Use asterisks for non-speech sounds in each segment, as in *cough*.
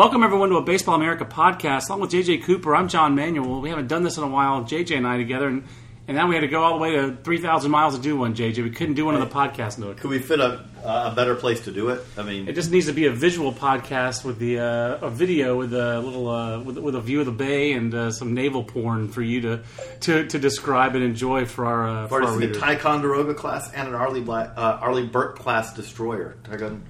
Welcome everyone to a Baseball America podcast. Along with JJ Cooper, I'm John Manuel. We haven't done this in a while, JJ and I together, and, and now we had to go all the way to 3,000 miles to do one, JJ. We couldn't do one on the podcast note. Could we fit a, a better place to do it? I mean, It just needs to be a visual podcast with the uh, a video with a little uh, with, with a view of the bay and uh, some naval porn for you to to, to describe and enjoy for our uh, for our seen a readers. Ticonderoga class and an Arleigh, Bla- uh, Arleigh Burke class destroyer. Ticonderoga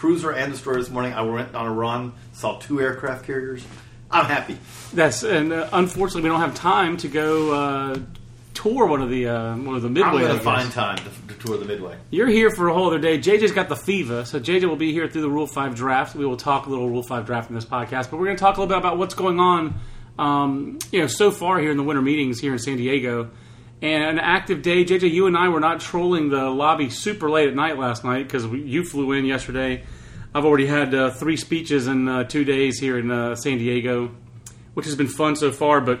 cruiser and destroyer this morning. I went on a run, saw two aircraft carriers. I'm happy. That's and uh, unfortunately we don't have time to go uh, tour one of the uh, one of the midway. I'm going to find time to, to tour the Midway. You're here for a whole other day. JJ's got the fever, so JJ will be here through the Rule 5 draft. We will talk a little Rule 5 draft in this podcast, but we're going to talk a little bit about what's going on um, you know, so far here in the winter meetings here in San Diego. And an active day. JJ, you and I were not trolling the lobby super late at night last night because you flew in yesterday. I've already had uh, three speeches in uh, two days here in uh, San Diego, which has been fun so far, but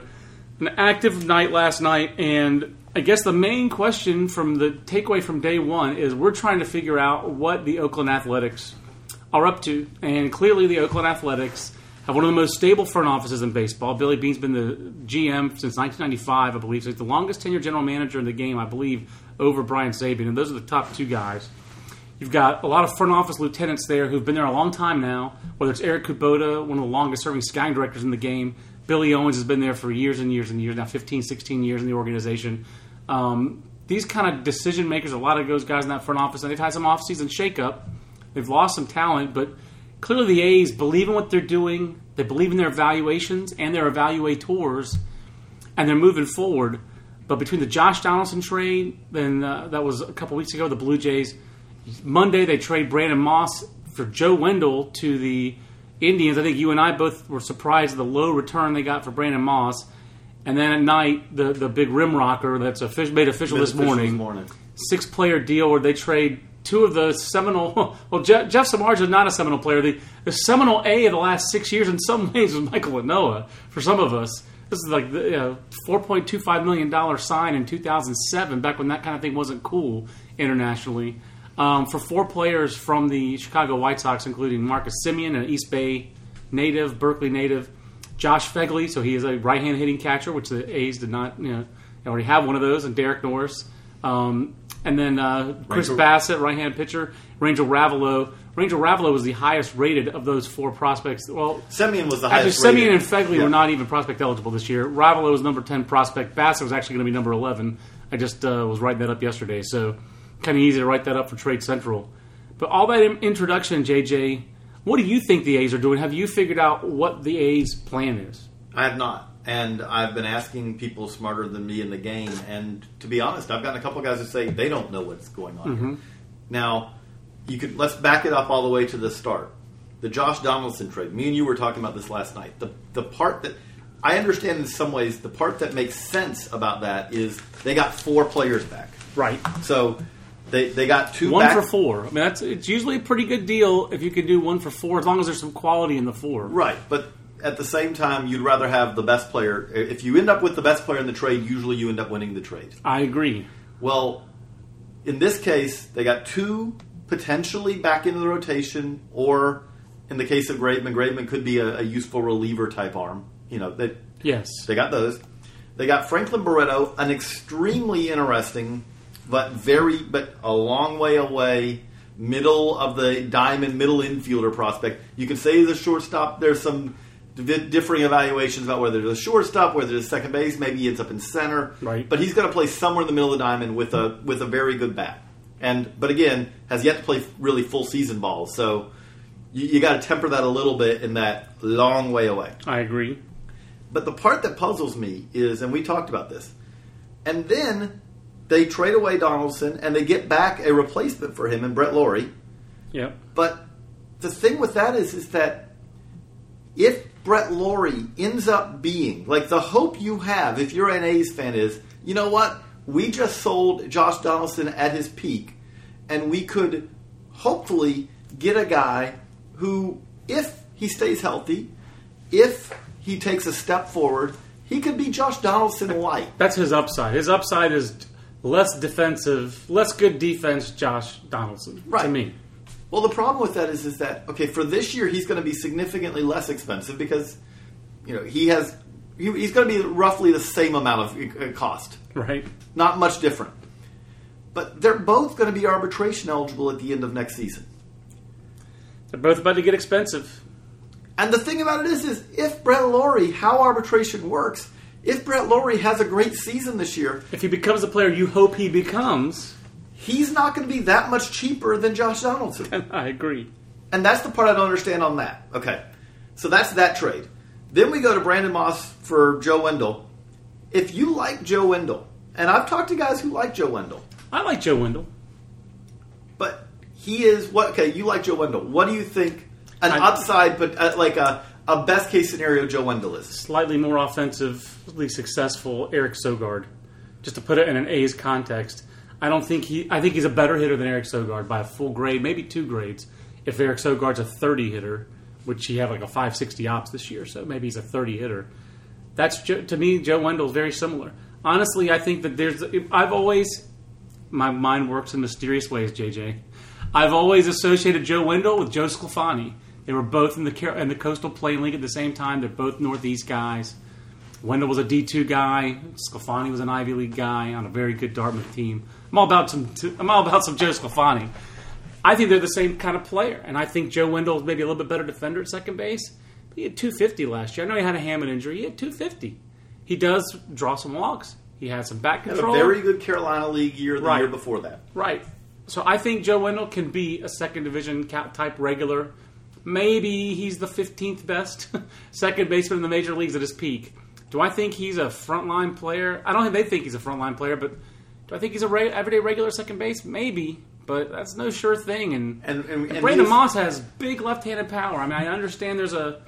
an active night last night, and I guess the main question from the takeaway from day one is we're trying to figure out what the Oakland Athletics are up to, and clearly the Oakland Athletics one of the most stable front offices in baseball. Billy Beane's been the GM since 1995, I believe. So he's the longest tenured general manager in the game, I believe, over Brian Sabean, and those are the top two guys. You've got a lot of front office lieutenants there who've been there a long time now, whether it's Eric Kubota, one of the longest serving scouting directors in the game. Billy Owens has been there for years and years and years, now 15, 16 years in the organization. Um, these kind of decision makers, a lot of those guys in that front office, and they've had some offseason shakeup. They've lost some talent, but clearly the A's believe in what they're doing. They believe in their evaluations and their evaluators, and they're moving forward. But between the Josh Donaldson trade, then uh, that was a couple weeks ago, the Blue Jays. Monday they trade Brandon Moss for Joe Wendle to the Indians. I think you and I both were surprised at the low return they got for Brandon Moss. And then at night, the the big rim rocker that's official, made official Made this official morning, this morning. six player deal where they trade two of the seminal. *laughs* Well, Jeff, Jeff is not a seminal player. The, the seminal A of the last six years, in some *laughs* ways, was Michael Ynoa. For some of us, this is like the you know, four point two five million dollar sign in two thousand seven, back when that kind of thing wasn't cool internationally. Um, for four players from the Chicago White Sox, including Marcus Semien, an East Bay native, Berkeley native, Josh Phegley, so he is a right-hand hitting catcher, which the A's did not, you know, already have one of those, and Derek Norris, um, and then uh, Chris Rangel- Bassitt, right-hand pitcher, Rangel Ravelo. Rangel Ravelo was the highest rated of those four prospects. Well, Semien was the highest. actually. Semien and. Phegley Yeah. were not even prospect eligible this year. Ravelo was number ten prospect. Bassitt was actually going to be number eleven. I just uh, was writing that up yesterday, so kind of easy to write that up for Trade Central. But all that in- introduction, JJ, what do you think the A's are doing? Have you figured out what the A's plan is? I have not. And I've been asking people smarter than me in the game. And to be honest, I've gotten a couple guys that say they don't know what's going on here. Mm-hmm. Now, you could let's back it up all the way to the start. The Josh Donaldson trade. Me and you were talking about this last night. The the part that I understand in some ways, the part that makes sense about that is they got four players back. Right. So they they got two One back. for four. I mean, that's it's usually a pretty good deal if you can do one for four, as long as there's some quality in the four. Right, but at the same time, you'd rather have the best player. If you end up with the best player in the trade, usually you end up winning the trade. I agree. Well, in this case, they got two potentially back into the rotation, or in the case of Graveman, Graveman could be a, a useful reliever type arm. You know, they Yes. they got those. They got Franklin Barreto, an extremely interesting, but very but a long way away, middle of the diamond, middle infielder prospect. You can say he's a shortstop. There's some differing evaluations about whether it's a shortstop, whether it's second base. Maybe he ends up in center. Right. But he's going to play somewhere in the middle of the diamond with a with a very good bat. And but again, has yet to play really full season ball. So you, you got to temper that a little bit in that long way away. I agree. But the part that puzzles me is, and we talked about this, and then they trade away Donaldson and they get back a replacement for him in Brett Lawrie. Yep. But the thing with that is, is that if Brett Lawrie ends up being like the hope you have, if you're an A's fan, is you know what we just sold Josh Donaldson at his peak, and we could hopefully get a guy who, if he stays healthy, if he takes a step forward, he could be Josh Donaldson light. That's his upside. His upside is less defensive, less good defense. Josh Donaldson, to Right. me. Well, the problem with that is, is that okay for this year he's going to be significantly less expensive because you know he has he, he's going to be roughly the same amount of uh, cost, Right. not much different. But they're both going to be arbitration eligible at the end of next season. They're both about to get expensive. And the thing about it is, is if Brett Lawrie, how arbitration works, if Brett Lawrie has a great season this year, If he becomes the player you hope he becomes, he's not going to be that much cheaper than Josh Donaldson. *laughs* I agree. And that's the part I don't understand on that. Okay. So that's that trade. Then we go to Brandon Moss for Joe Wendle. If you like Joe Wendle, and I've talked to guys who like Joe Wendle, I like Joe Wendle. but he is what? Okay, you like Joe Wendle. What do you think an I- upside, but uh, like a, a best case scenario Joe Wendle is? Slightly more offensively successful Eric Sogard. Just to put it in an A's context, I don't think he. I think he's a better hitter than Eric Sogard by a full grade, maybe two grades. If Eric Sogard's a 30 hitter, which he had like a 560 ops this year, so maybe he's a 30 hitter. That's to me, Joe Wendle's very similar. Honestly, I think that there's. I've always my mind works in mysterious ways, JJ. I've always associated Joe Wendle with Joe Sclafani. They were both in the in the Coastal Plain League at the same time. They're both Northeast guys. Wendle was a D two guy. Sclafani was an Ivy League guy on a very good Dartmouth team. I'm all about some. I'm all about some Joe Sclafani. I think they're the same kind of player, and I think Joe Wendle is maybe a little bit better defender at second base. He had 250 last year. I know he had a Hammond injury. He had 250. He does draw some walks. He had some back Had a very good Carolina League year the Right. year before that. Right. So I think Joe Wendle can be a second division type regular. Maybe he's the 15th best *laughs* second baseman in the major leagues at his peak. Do I think he's a frontline player? I don't think they think he's a frontline player, but do I think he's a re- everyday regular second base? Maybe, but that's no sure thing. And, And, and, and Brandon Moss has big left-handed power. I mean, I understand there's a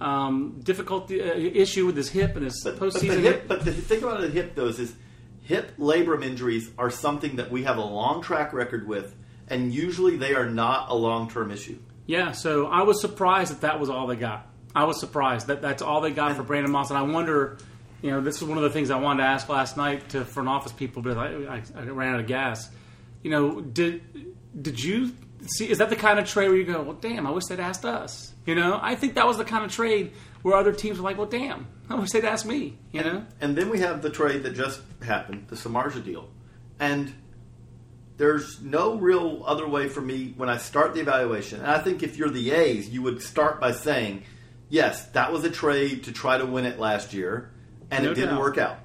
um, difficulty uh, issue with his hip and his But, but, the postseason hip, but the thing about the hip, though, is, is hip labrum injuries are something that we have a long track record with, and usually they are not a long term issue. Yeah, so I was surprised that that was all they got. I was surprised that that's all they got for Brandon Moss, and I wonder, you know, this is one of the things I wanted to ask last night to front office people, but I, I, I ran out of gas. You know, did did you see? Is that the kind of trade where you go, well, damn, I wish they'd asked us? You know, I think that was the kind of trade where other teams were like, well, damn, I wish they'd asked me. You know, And then we have the trade that just happened, the Samardzija deal. And there's no real other way for me when I start the evaluation. And I think if you're the A's, you would start by saying, yes, that was a trade to try to win it last year, and No it didn't doubt. work out.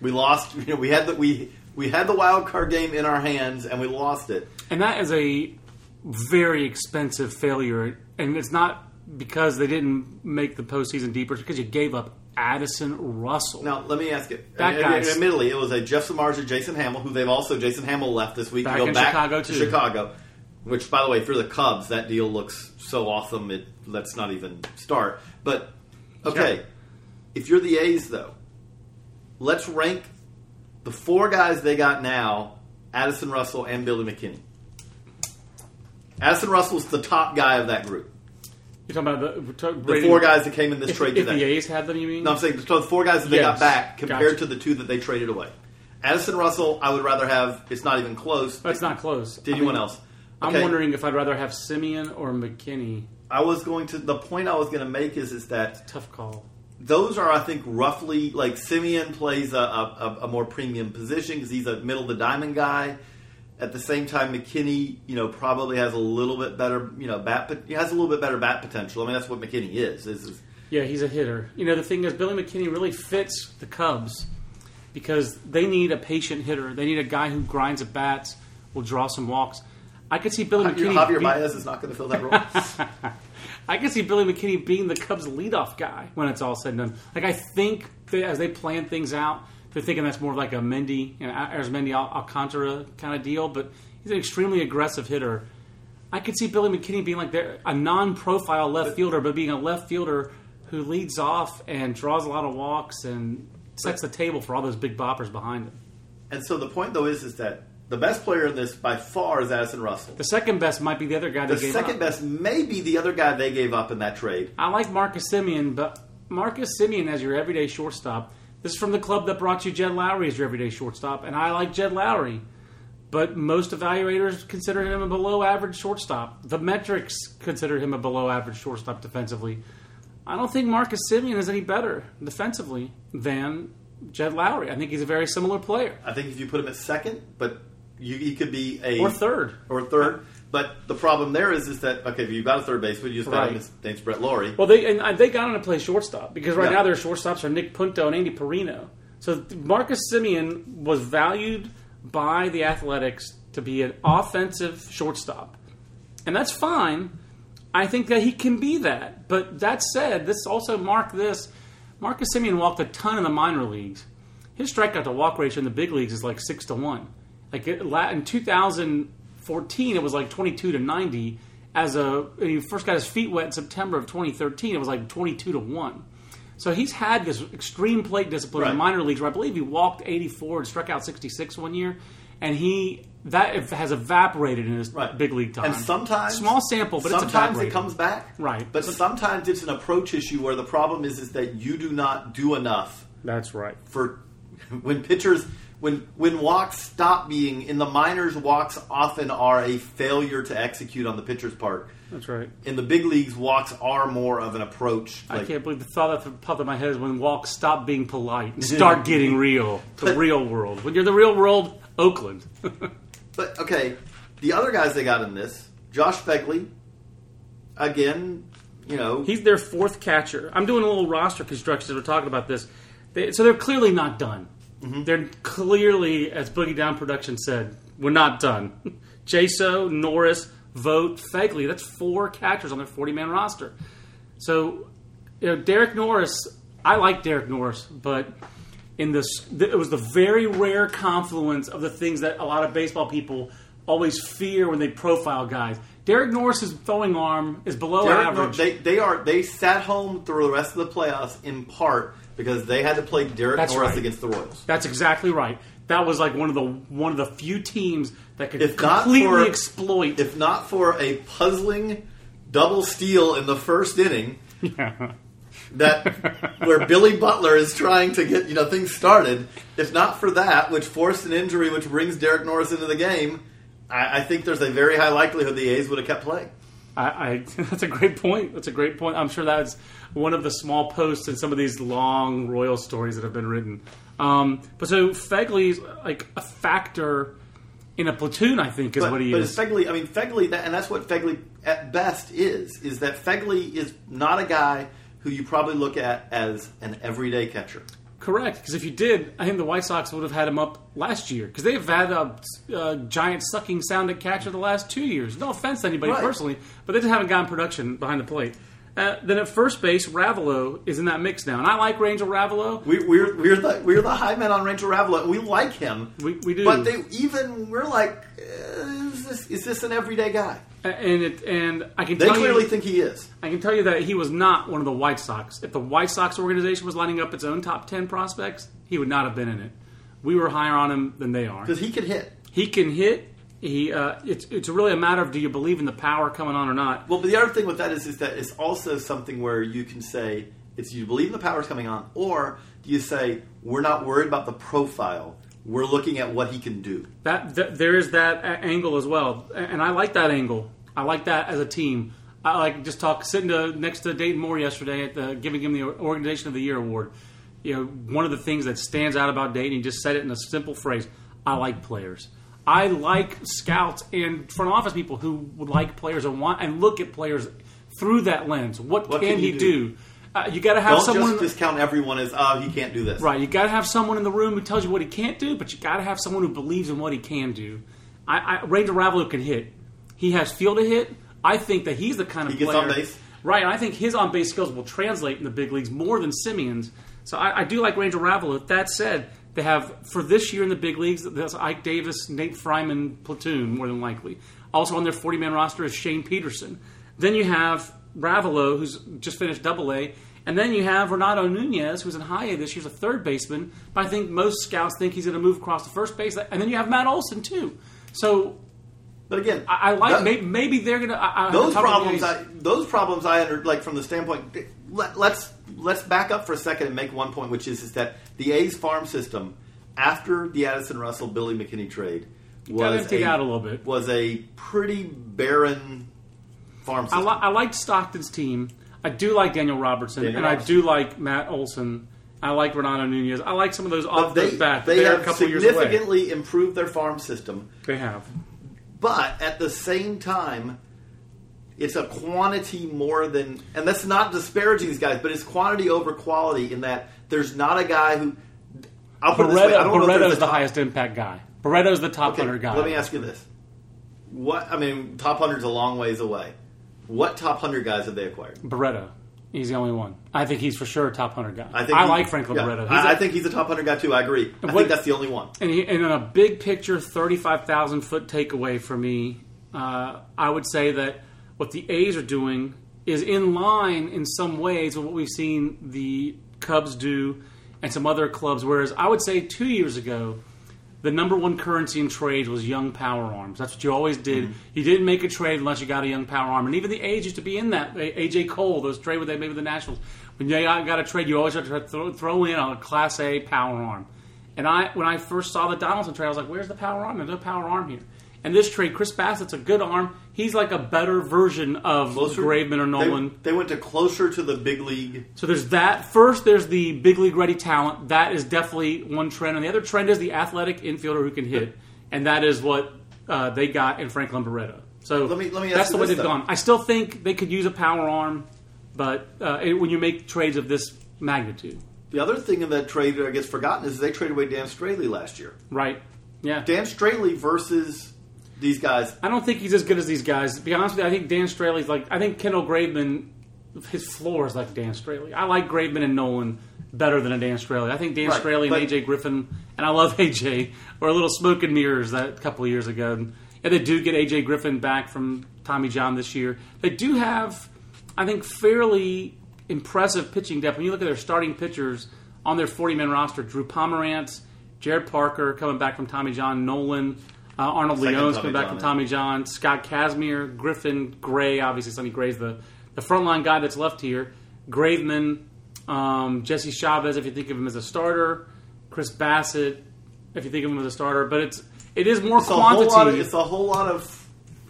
We lost. *laughs* You know, we had the we we had the wild card game in our hands, and we lost it. and that is a very expensive failure, and it's not because they didn't make the postseason deeper; it's because you gave up Addison Russell. Now, let me ask you. That and admittedly, it was a Jeff Samardzija, Jason Hammel, who they've also Jason Hammel left this week Back to go in back Chicago, to too. Chicago. Which, by the way, for the Cubs, that deal looks so awesome. It let's not even start. But okay, if you're the A's, though, let's rank the four guys they got now: Addison Russell and Billy McKinney. Addison Russell's the top guy of that group. You're talking about the, talking- The four guys that came in this If, trade if today. the A's had them, you mean? No, I'm saying so the four guys that they Yes. got back compared Gotcha. to the two that they traded away. Addison Russell, I would rather have. It's not even close. It's not close. Did I anyone mean, else? I'm wondering if I'd rather have Semien or McKinney. I was going to. The point I was going to make is is that Tough call. those are, I think, roughly like Semien plays a, a, a more premium position because he's a middle of the diamond guy. At the same time, McKinney, you know, probably has a little bit better, you know, bat. But he has a little bit better bat potential. I mean, that's what McKinney is. Is, is Yeah, he's a hitter. You know, the thing is, Billy McKinney really fits the Cubs because they need a patient hitter. They need a guy who grinds at bats, will draw some walks. I could see Billy McKinney. Javier be- Baez is not going to fill that role. *laughs* I could see Billy McKinney being the Cubs' leadoff guy when it's all said and done. Like I think they, as they plan things out, they're thinking that's more like a Mendy, you know, Arismendy Al- Alcantara kind of deal. But he's an extremely aggressive hitter. I could see Billy McKinney being like a non-profile left fielder, but being a left fielder who leads off and draws a lot of walks and sets the table for all those big boppers behind him. and so the point though is is that the best player in this by far is Addison Russell. The second best might be the other guy. The That gave second up. best may be the other guy they gave up in that trade. I like Marcus Semien, but Marcus Semien as your everyday shortstop. This is from the club that brought you Jed Lowrie as your everyday shortstop, and I like Jed Lowrie. but most evaluators consider him a below average shortstop. The metrics consider him a below average shortstop defensively. I don't think Marcus Semien is any better defensively than Jed Lowrie. I think he's a very similar player. I think if you put him at second, but you, he could be a Or third. or third. But the problem there is, is that okay, if you've got a third baseman, you just got Right. him. His name's Brett Lawrie. Well, they and uh, they got him to play shortstop because right Yeah. now their shortstops are Nick Punto and Andy Parrino. So Marcus Semien was valued by the Athletics to be an offensive shortstop, and that's fine. I think that he can be that. But that said, this also mark this: Marcus Semien walked a ton in the minor leagues. His strikeout to walk ratio in the big leagues is like six to one. Like in 2014, it was like 22 to 90. As a when he first got his feet wet in September of 2013, it was like 22 to one. So he's had this extreme plate discipline in the minor leagues. Where I believe he walked 84 and struck out 66 one year, and he that has evaporated in his Right. big league time. And sometimes small sample, but sometimes evaporated. it comes back. Right. But sometimes it's an approach issue where the problem is is that you do not do enough That's right. for *laughs* when pitchers when when walks stop being in the minors walks often are a failure to execute on the pitcher's part. That's right. In the big leagues, walks are more of an approach. I can't believe the thought that popped in my head is when walks stop being polite and start *laughs* getting real. The real world. When you're the real world, Oakland. *laughs* But okay, the other guys they got in this, Josh Phegley, again, you know, He's their fourth catcher. I'm doing a little roster construction as we're talking about this. They, so they're clearly not done. Mm-hmm. They're clearly, as Boogie Down Production said, we're not done. *laughs* Jaso, Norris, Vogt, Phegley. That's four catchers on their 40 man roster. So, you know, Derek Norris, I like Derek Norris, but in this, it was the very rare confluence of the things that a lot of baseball people always fear when they profile guys. Derek Norris's throwing arm is below Derek Nor- average. they they are they sat home through the rest of the playoffs in part because they had to play Derek That's Norris right. against the Royals. That's exactly right. That was like one of the one of the few teams that could If not completely for- exploit. If not for a puzzling double steal in the first inning, *laughs* that where Billy Butler is trying to get you know things started. If not for that, which forced an injury, which brings Derek Norris into the game, I, I think there's a very high likelihood the A's would have kept playing. I, I *laughs* that's a great point. That's a great point. I'm sure that's one of the small posts in some of these long royal stories that have been written. Um, but so Phegley's like a factor in a platoon. I think is But, what he is. but is. Phegley, I mean Phegley, that, and that's what Phegley at best is. Is that Phegley is not a guy who you probably look at as an everyday catcher. Correct, because if you did, I think the White Sox would have had him up last year because they've had a, a giant sucking sounding catcher the last two years. No offense to anybody Right. personally, but they just haven't gotten production behind the plate. Uh, then at first base, Ravelo is in that mix now, and I like Rangel Ravelo. We, we're we're the we're the high men on Rangel Ravelo. We like him. We- we do. But they even we're like, uh, is this is this an everyday guy? And it, and I can They tell clearly you, think he is. I can tell you that he was not one of the White Sox. If the White Sox organization was lining up its own top ten prospects, he would not have been in it. We were higher on him than they are. because he could hit. He can hit. He uh, it's it's really a matter of do you believe in the power coming on or not. Well, but the other thing with that is, is that it's also something where you can say it's you believe in the power's coming on, or do you say we're not worried about the profile, we're looking at what he can do. That, th- there is that a- angle as well, and I like that angle. I like that as a team. I like just talk sitting to, next to Dayton Moore yesterday at the giving him the Organization of the Year award. You know, one of the things that stands out about Dayton, he just said it in a simple phrase: "I like players." I like scouts and front office people who would like players and want and look at players through that lens. What, What can, can he do? do? Uh, you got to have Don't someone. just discount everyone as oh he can't do this. Right, you got to have someone in the room who tells you what he can't do, but you got to have someone who believes in what he can do. I, I Rangel Ravelo can hit. He has feel to hit. I think that he's the kind of He gets player. on base. Right, I think his on base skills will translate in the big leagues more than Semien's. So I, I do like Rangel Ravelo. That said, they have for this year in the big leagues. That's Ike Davis, Nate Freiman platoon more than likely. Also on their forty man roster is Shane Peterson. Then you have Ravelo, who's just finished Double A, and then you have Renato Nunez, who's in High A this year's a third baseman. But I think most scouts think he's going to move across to first base, and then you have Matt Olson too. So But again, I, I like that- maybe, maybe they're going to those problems. I, those problems I under like from the standpoint. Let, let's let's back up for a second and make one point, which is is that the A's farm system after the Addison Russell Billy McKinney trade was a, out a little bit. was a pretty barren farm I, system. li- I liked Stockton's team. I do like Daniel Robertson, Daniel and Robertson. I do like Matt Olson. I like Renato Nunez. I like some of those off they the bat. they They're have a couple years away. significantly improved their farm system, They have. but at the same time, it's a quantity more than, and that's not disparaging these guys, but it's quantity over quality in that there's not a guy who. I'll put it this way, I Barreto, don't know if there's Barreto's a the top- highest impact guy. Barreto is the top Okay, hundred guy. let me ask you this: What I mean, top hundred's a long ways away. What top hundred guys have they acquired? Barreto. He's the only one. I think he's for sure a top hundred guy. I think I he- like Franklin yeah. He's I, a- I think he's a top hundred guy too. I agree. I What- think that's the only one. And, he, and on a big picture, 35,000 foot takeaway for me, uh, I would say that what the A's are doing is in line in some ways with what we've seen the Cubs do and some other clubs. Whereas I would say two years ago, the number one currency in trades was young power arms. That's what you always did. Mm-hmm. You didn't make a trade unless you got a young power arm. And even the A's used to be in that. AJ Cole, those trade with they made with the Nationals. When you got, got a trade, you always had to throw, throw in a Class A power arm. And I, when I first saw the Donaldson trade, I was like, "Where's the power arm? There's no power arm here." And this trade, Chris Bassitt's a good arm. He's like a better version of Closer- Graveman or they- Nolin. They, went to closer to the big league. So there's that. First, there's the big league ready talent. That is definitely one trend. And the other trend is the athletic infielder who can hit. And that is what uh, they got in Franklin Barreto. So Let me- let me ask that's the way they've though. gone. I still think they could use a power arm, but uh, it- when you make trades of this magnitude, The other thing in that trade that gets forgotten is they traded away Dan Straily last year. right? Yeah. Dan Straily versus these guys. I don't think he's as good as these guys. To be honest with you, I think Dan Straily's like I think Kendall Graveman. His floor is like Dan Straily. I like Graveman and Nolin better than a Dan Straily. I think Dan Right, Straily and AJ Griffin, and I love *laughs* AJ, were a little smoke and mirrors that couple of years ago. And they do get AJ Griffin back from Tommy John this year. They do have, I think, fairly impressive pitching depth. When you look at their starting pitchers on their 40 man roster, Drew Pomeranz, Jarrod Parker coming back from Tommy John, Nolin, uh, Arnold Second Leone's coming back John, from. Tommy John, Scott Kazmir, Griffin, Gray, obviously Sonny Gray's the, the frontline guy that's left here, Graveman, um, Jesse Chavez, if you think of him as a starter, Chris Bassitt, if you think of him as a starter, but it's it is more It's a quantity. whole lot. Of, it's a whole lot of.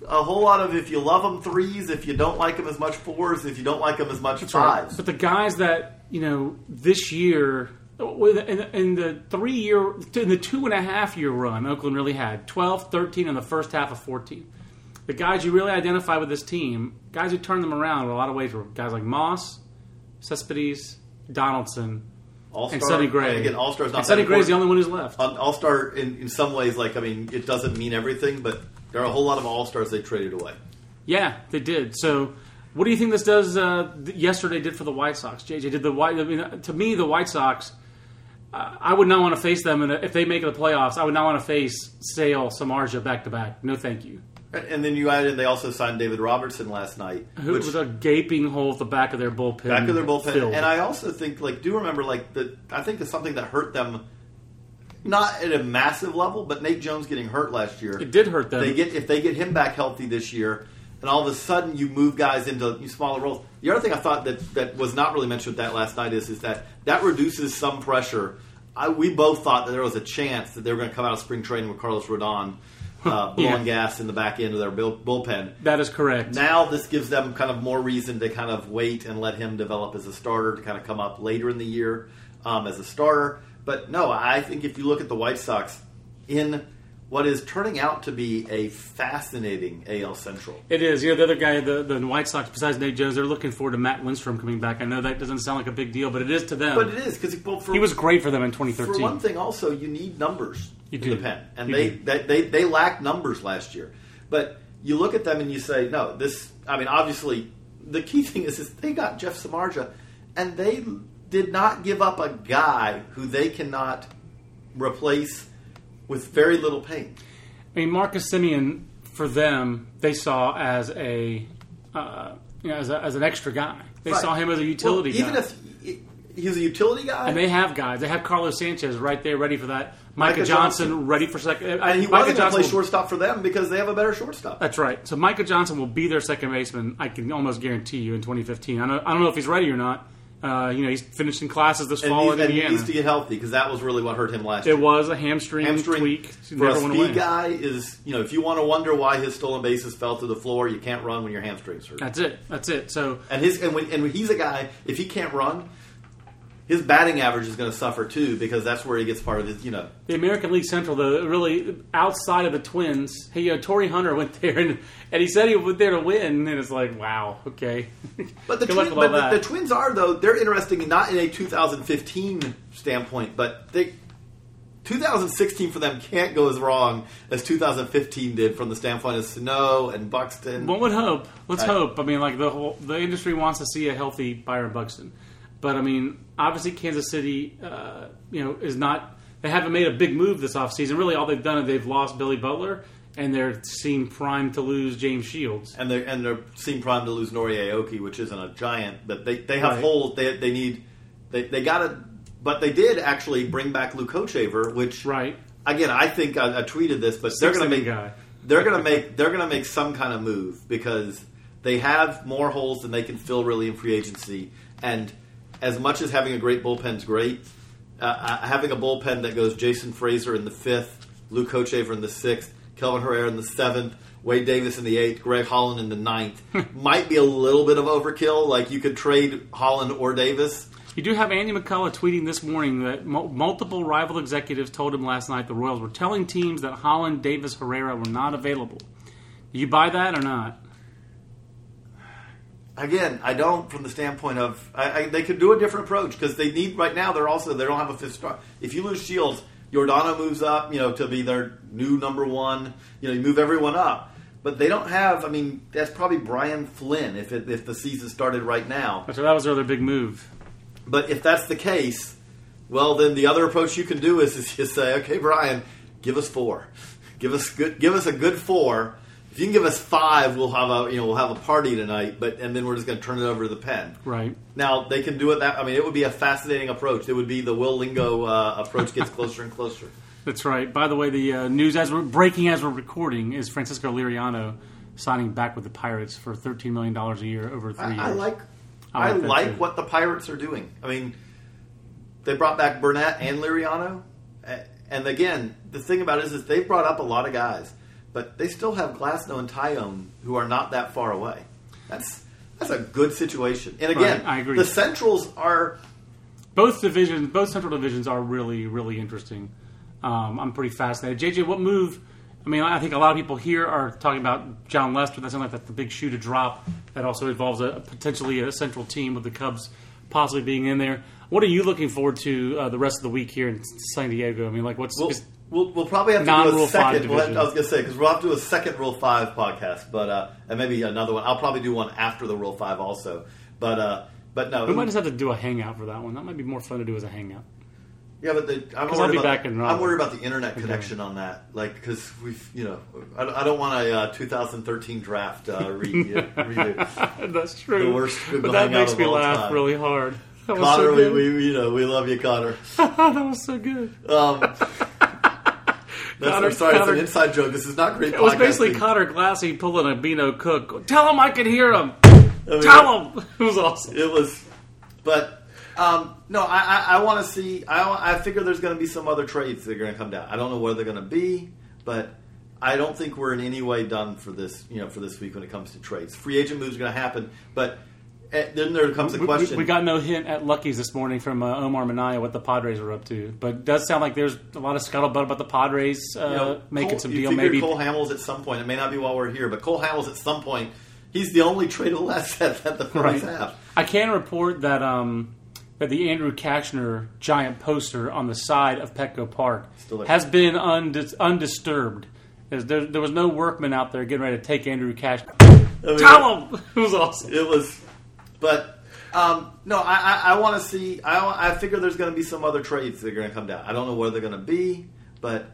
A whole lot of if you love them threes, if you don't like them as much fours, if you don't like them as much That's right. fives. But the guys that you know this year, with- in, in the three year, in the two and a half year run, Oakland really had 12, 13 in the first half of 14. The guys you really identify with this team, guys who turned them around in a lot of ways were guys like Moss, Cespedes, Donaldson, All and Sonny Gray. Again, all stars not Sonny Gray's the only one who's left. All star in, in some ways, like I mean, it doesn't mean everything, but there are a whole lot of all stars they traded away. Yeah, they did. So, what do you think this does? Uh, th- yesterday did for the White Sox. JJ did the White. I mean, to me, the White Sox. I would not want to face them, and if they make the playoffs, I would not want to face Sale, Samardzija back to back. No, thank you. And- And then you added, they also signed David Robertson last night, Who which was a gaping hole at the back of their bullpen. back of their bullpen. filled. And I also think, like, do remember, like, the I think it's something that hurt them, not at a massive level, but Nate Jones getting hurt last year. it did hurt them. They get if they get him back healthy this year, and all of a sudden you move guys into smaller roles. The other thing I thought that that was not really mentioned with that last night is is that that reduces some pressure. I, we both thought that there was a chance that they were going to come out of spring training with Carlos Rodon *laughs* uh, blowing Yeah. gas in the back end of their bull, bullpen. that is correct. Now this gives them kind of more reason to kind of wait and let him develop as a starter to kind of come up later in the year um, as a starter. But no, I think if you look at the White Sox in what is turning out to be a fascinating AL Central. It is. You know, the other guy, the, the White Sox, besides Nate Jones, they're looking forward to Matt Lindstrom coming back. I know that doesn't sound like a big deal, but it is to them. But it is because well, for, he was great for them in 2013. for 2013. one thing. Also, you need numbers You in do. the pen, and You they, do. they they they lacked numbers last year. But you look at them and you say, no, this. I mean, obviously, the key *laughs* thing is is they got Jeff Samardzija, and they did not give up a guy who they cannot replace with very little pain. I mean, Marcus Semien for them they saw as a uh, you know as, a, as an extra guy. They Right. saw him as a utility Well, even guy. if he's a utility guy, and they have guys. They have Carlos Sanchez right there, ready for that. Micah, Micah Johnson, Johnson. ready for second. and he Micah wasn't going to play shortstop for them because they have a better shortstop. That's right. So Micah Johnson will be their second baseman. I can almost guarantee you in 2015. I don't, I don't know if he's ready or not. Uh, you know, he's finishing classes this And, fall in and he Indiana. needs to get healthy because that was really what hurt him last it year. It was a hamstring, Hamstring tweak. For a speed guy is you know if you want to wonder why his stolen bases fell to the floor, you can't run when your hamstrings hurt. That's it. That's it. So And his and when and when he's a guy if he can't run, his batting average is going to suffer too because that's where he gets part of his you know the American League Central, though, really outside of the Twins, hey, you uh, know, Torii Hunter *laughs* went there and, and he said he went there to win, and it's like, wow, okay. *laughs* But the, *laughs* twin, but the, the Twins are though they're interesting not in a 2015 standpoint, but they 2016 for them can't go as wrong as 2015 did from the standpoint of Sano and Buxton. One would hope. Let's I- hope. I mean, like the whole the industry wants to see a healthy Byron Buxton, but I mean, obviously Kansas City, uh, you know, is not. They haven't made a big move this offseason. Really, all they've done is they've lost Billy Butler, and they're seem primed to lose James Shields. and they're and they're seem primed to lose Nori Aoki, which isn't a giant, but they, they have Right. holes. They they need they they got to, but they did actually bring back Luke Hochevar, which Right. again I think I, I tweeted this, but they're going to make guy. they're going to make they're going to make some kind of move because they have more holes than they can fill really in free agency, and as much as having a great bullpen is great, uh, uh, having a bullpen that goes Jason Frasor in the fifth, Luke Hochevar in the sixth, Kelvin Herrera in the seventh, Wade Davis in the eighth, Greg Holland in the ninth might be a little bit of overkill. Like you could trade Holland or Davis. You do have Andy McCullough tweeting this morning that mul- multiple rival executives told him last night the Royals were telling teams that Holland, Davis, Herrera were not available. Do you buy that or not? Again, I don't from the standpoint of I, I, they could do a different approach because they need right now. They're also they don't have a fifth star. If you lose Shields, Yordano moves up, you know, to be their new number one. You know, you move everyone up, but they don't have. I mean, that's probably Brian Flynn if it, if the season started right now. So that was their other big move. But if that's the case, well, then the other approach you can do is, is just say, okay, Brian, give us four, give us good, give us a good four. If you can give us five, we'll have a you know we'll have a party tonight. But and then we're just going to turn it over to the pen. Right. Now they can do it that. I mean, it would be a fascinating approach. It would be the Will Lingo uh, approach gets *laughs* closer and closer. That's right. By the way, the uh, news as we're breaking as we're recording is Francisco Liriano signing back with the Pirates for $13 million a year over three I, years. I like I I like too. what the Pirates are doing. I mean, they brought back Burnett and Liriano, and again, the thing about it is, is they brought up a lot of guys, but they still have Glasnow and Taillon who are not that far away. That's that's a good situation. And again, Right, I agree. the Centrals are both divisions, both central divisions are really, really interesting. Um, I'm pretty fascinated. JJ, what move? I mean, I think a lot of people here are talking about Jon Lester. That sounds like that's the big shoe to drop. That also involves a potentially a central team with the Cubs possibly being in there. What are you looking forward to uh, the rest of the week here in San Diego? I mean, like what's We'll, we'll, we'll probably have to do a second. We'll have. I was going to say because we'll have to do a second Rule Five podcast, but uh, and maybe another one. I'll probably do one after the Rule Five also. But uh, but no, we might just have to do a hangout for that one. That might be more fun to do as a hangout. yeah. But the, I'm worried about, back in I'm worried about the internet connection on that, like because we've you know I, don't- I don't want a uh, 2013 draft uh, re, redo. *laughs* That's true. The worst but that makes me laugh time. really hard. *laughs* That was Connor, so we, we you know we love you, Connor. *laughs* that was so good. Um, *laughs* that's, Connor- I'm sorry, Connor- it's an inside joke. This is not great. It was basically podcasting. Conor Glassey pulling a Beano Cook. Tell him I can hear him. I mean, Tell him. It was awesome. It was, but um, no, I, I, I want to see. I, I figure there's going to be some other trades that are going to come down. I don't know where they're going to be, but I don't think we're in any way done for this. You know, for this week when it comes to trades, free agent moves are going to happen, but eh, then there comes the We- question. We, we got no hint at Lucky's this morning from uh, Omar Minaya what the Padres were up to, but it does sound like there's a lot of scuttlebutt about the Padres uh, you know, making Cole, some deal. Maybe Cole Hamels at some point. It may not be while we're here, but Cole Hamels at some point. He's the only tradable asset *laughs* that the Phillies Right. have. I can report that um, that the Andrew Cashner giant poster on the side of Petco Park has been undis- undisturbed. There, there was no workman out there getting ready to take Andrew Cashner. I mean, Tell him *laughs* it was awesome. It was, but um, no, I, I, I want to see. I, I figure there's going to be some other trades that are going to come down. I don't know where they're going to be, but